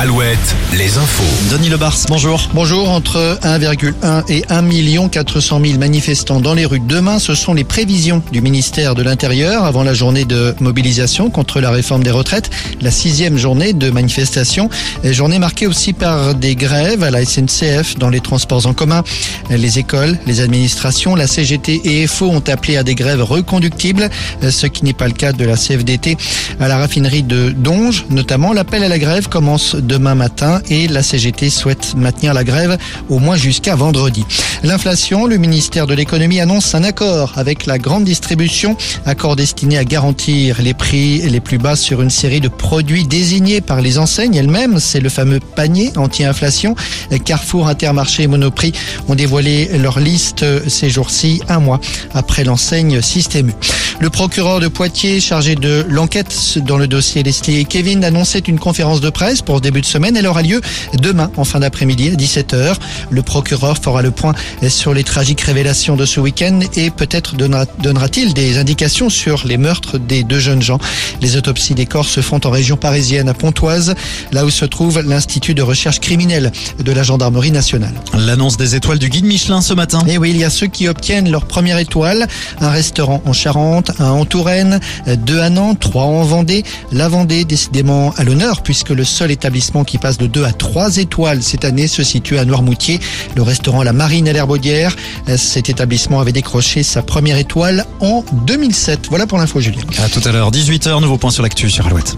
Alouette, les infos. Denis Lebars, bonjour. Bonjour, entre 1,1 et 1 400 000 manifestants dans les rues demain, ce sont les prévisions du ministère de l'Intérieur avant la journée de mobilisation contre la réforme des retraites, la sixième journée de manifestation, journée marquée aussi par des grèves à la SNCF, dans les transports en commun, les écoles, les administrations, la CGT et FO ont appelé à des grèves reconductibles, ce qui n'est pas le cas de la CFDT. À la raffinerie de Donge, notamment, l'appel à la grève commence demain matin et la CGT souhaite maintenir la grève au moins jusqu'à vendredi. L'inflation, le ministère de l'économie annonce un accord avec la grande distribution, accord destiné à garantir les prix les plus bas sur une série de produits désignés par les enseignes elles-mêmes. C'est le fameux panier anti-inflation. Carrefour, Intermarché et Monoprix ont dévoilé leur liste ces jours-ci, un mois après l'enseigne Système U. Le procureur de Poitiers, chargé de l'enquête dans le dossier Leslie et Kevin, annonçait une conférence de presse pour ce début de semaine. Elle aura lieu demain en fin d'après-midi à 17h. Le procureur fera le point sur les tragiques révélations de ce week-end et peut-être donnera-t-il des indications sur les meurtres des deux jeunes gens. Les autopsies des corps se font en région parisienne à Pontoise, là où se trouve l'Institut de recherche criminelle de la gendarmerie nationale. L'annonce des étoiles du guide Michelin ce matin. Et oui, il y a ceux qui obtiennent leur première étoile. Un restaurant en Un en Touraine, deux à Nantes, trois en Vendée. La Vendée, décidément à l'honneur, puisque le seul établissement qui passe de deux à trois étoiles cette année se situe à Noirmoutier, le restaurant La Marine à l'Herbaudière. Cet établissement avait décroché sa première étoile en 2007. Voilà pour l'info, Julien. À tout à l'heure, 18h, nouveau point sur l'actu sur Alouette.